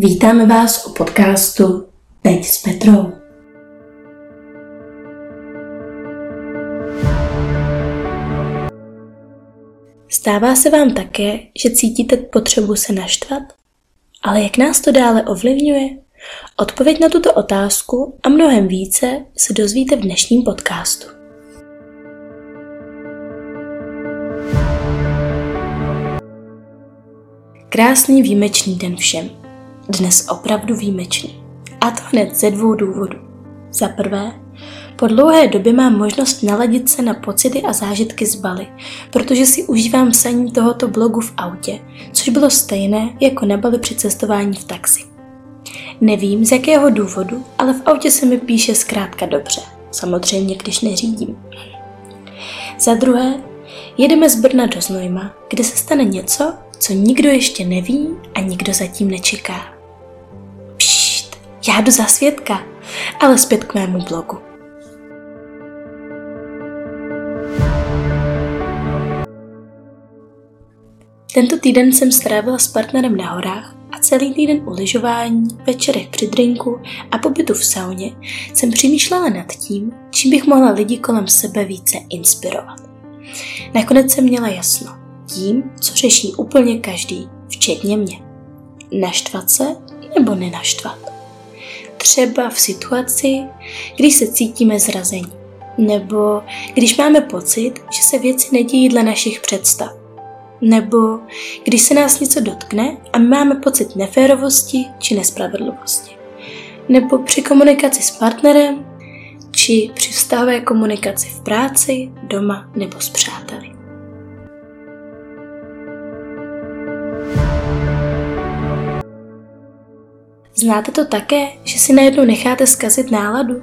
Vítáme vás u podcastu Teď s Petrou. Stává se vám také, že cítíte potřebu se naštvat? Ale jak nás to dále ovlivňuje? Odpověď na tuto otázku a mnohem více se dozvíte v dnešním podcastu. Krásný výjimečný den všem. Dnes opravdu výjimečný. A to hned ze dvou důvodů. Za prvé, po dlouhé době mám možnost naladit se na pocity a zážitky z Bali, protože si užívám psaní tohoto blogu v autě, což bylo stejné jako na Bali při cestování v taxi. Nevím z jakého důvodu, ale v autě se mi píše zkrátka dobře. Samozřejmě, když neřídím. Za druhé, jedeme z Brna do Znojma, kde se stane něco, co nikdo ještě neví a nikdo zatím nečeká. Já jdu za svědka, ale zpět k mému blogu. Tento týden jsem strávila s partnerem na horách a celý týden u lyžování, večerech při drinku a pobytu v sauně jsem přemýšlela nad tím, čím bych mohla lidi kolem sebe více inspirovat. Nakonec jsem měla jasno tím, co řeší úplně každý, včetně mě. Naštvat se nebo nenaštvat. Třeba v situaci, když se cítíme zrazení, nebo když máme pocit, že se věci nedějí dle našich představ, nebo když se nás něco dotkne a my máme pocit neférovosti či nespravedlivosti, nebo při komunikaci s partnerem, či při vztahové komunikaci v práci, doma nebo s přáteli. Znáte to také, že si najednou necháte zkazit náladu?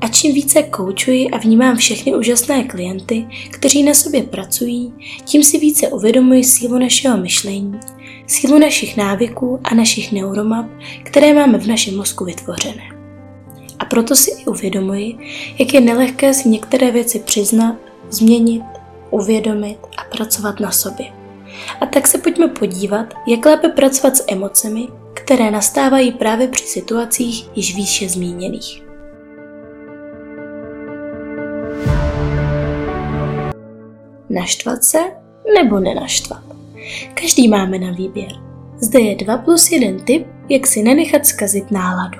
A čím více koučuji a vnímám všechny úžasné klienty, kteří na sobě pracují, tím si více uvědomuji sílu našeho myšlení, sílu našich návyků a našich neuromap, které máme v našem mozku vytvořené. A proto si i uvědomuji, jak je nelehké si některé věci přiznat, změnit, uvědomit a pracovat na sobě. A tak se pojďme podívat, jak lépe pracovat s emocemi, které nastávají právě při situacích již výše zmíněných. Naštvat se nebo nenaštvat? Každý máme na výběr. Zde je 2 plus 1 tip, jak si nenechat zkazit náladu.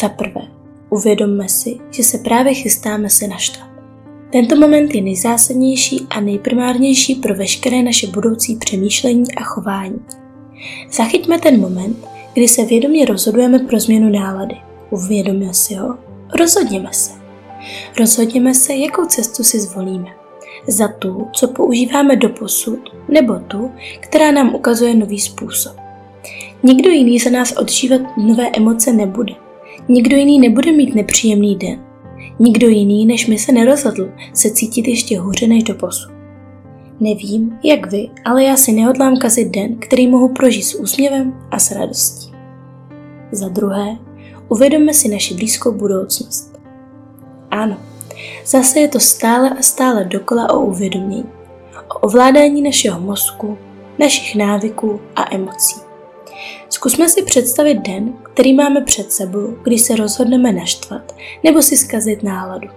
Za prvé, uvědomme si, že se právě chystáme se naštvat. Tento moment je nejzásadnější a nejprimárnější pro veškeré naše budoucí přemýšlení a chování. Zachyťme ten moment, kdy se vědomě rozhodujeme pro změnu nálady. Uvědomíme si ho, rozhodněme se. Rozhodněme se, jakou cestu si zvolíme. Za tu, co používáme do posud, nebo tu, která nám ukazuje nový způsob. Nikdo jiný za nás odžívat nové emoce nebude. Nikdo jiný nebude mít nepříjemný den. Nikdo jiný než my se nerozhodl se cítit ještě hůře než do posud. Nevím, jak vy, ale já si nehodlám kazit den, který mohu prožít s úsměvem a s radostí. Za druhé, uvědomme si naši blízkou budoucnost. Ano, zase je to stále a stále dokola o uvědomění, o ovládání našeho mozku, našich návyků a emocí. Zkusme si představit den, který máme před sebou, když se rozhodneme naštvat nebo si zkazit náladu.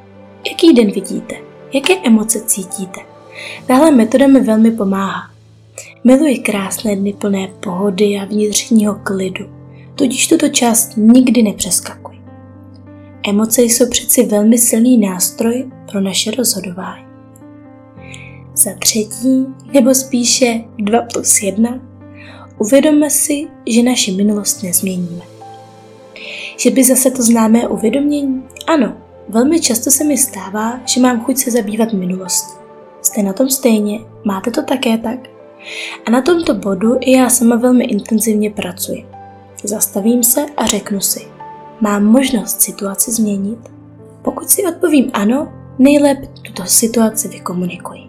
Jaký den vidíte? Jaké emoce cítíte? Tahle metoda mi velmi pomáhá. Miluji krásné dny plné pohody a vnitřního klidu, tudíž tuto část nikdy nepřeskakuj. Emoce jsou přeci velmi silný nástroj pro naše rozhodování. Za třetí, nebo spíše 2 plus 1, uvědomme si, že naši minulost nezměníme. Že by zase to známé uvědomění? Ano, velmi často se mi stává, že mám chuť se zabývat minulostí. Jste na tom stejně? Máte to také tak? A na tomto bodu i já sama velmi intenzivně pracuji. Zastavím se a řeknu si, mám možnost situaci změnit? Pokud si odpovím ano, nejlépe tuto situaci vykomunikuji.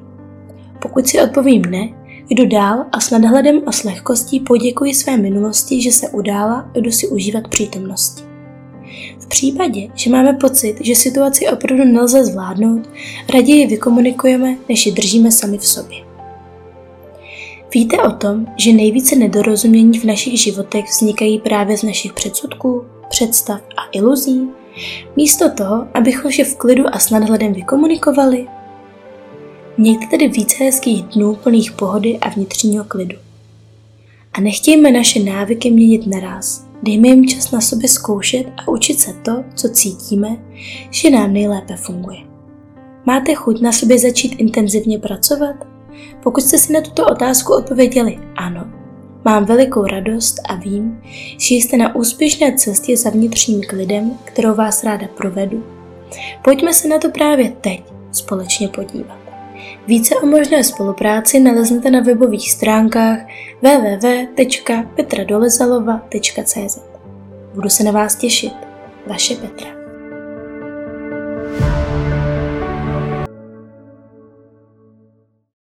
Pokud si odpovím ne, jdu dál a s nadhledem a s lehkostí poděkuji své minulosti, že se udála a jdu si užívat přítomnosti. V případě, že máme pocit, že situaci opravdu nelze zvládnout, raději vykomunikujeme, než ji držíme sami v sobě. Víte o tom, že nejvíce nedorozumění v našich životech vznikají právě z našich předsudků, představ a iluzí, místo toho, abychom je v klidu a s nadhledem vykomunikovali? Mějte tedy více hezkých dnů plných pohody a vnitřního klidu. A nechtějme naše návyky měnit naraz. Dejme jim čas na sobě zkoušet a učit se to, co cítíme, že nám nejlépe funguje. Máte chuť na sobě začít intenzivně pracovat? Pokud jste si na tuto otázku odpověděli ano, mám velikou radost a vím, že jste na úspěšné cestě za vnitřním klidem, kterou vás ráda provedu. Pojďme se na to právě teď společně podívat. Více o možné spolupráci naleznete na webových stránkách www.petradolezalova.cz Budu se na vás těšit. Vaše Petra.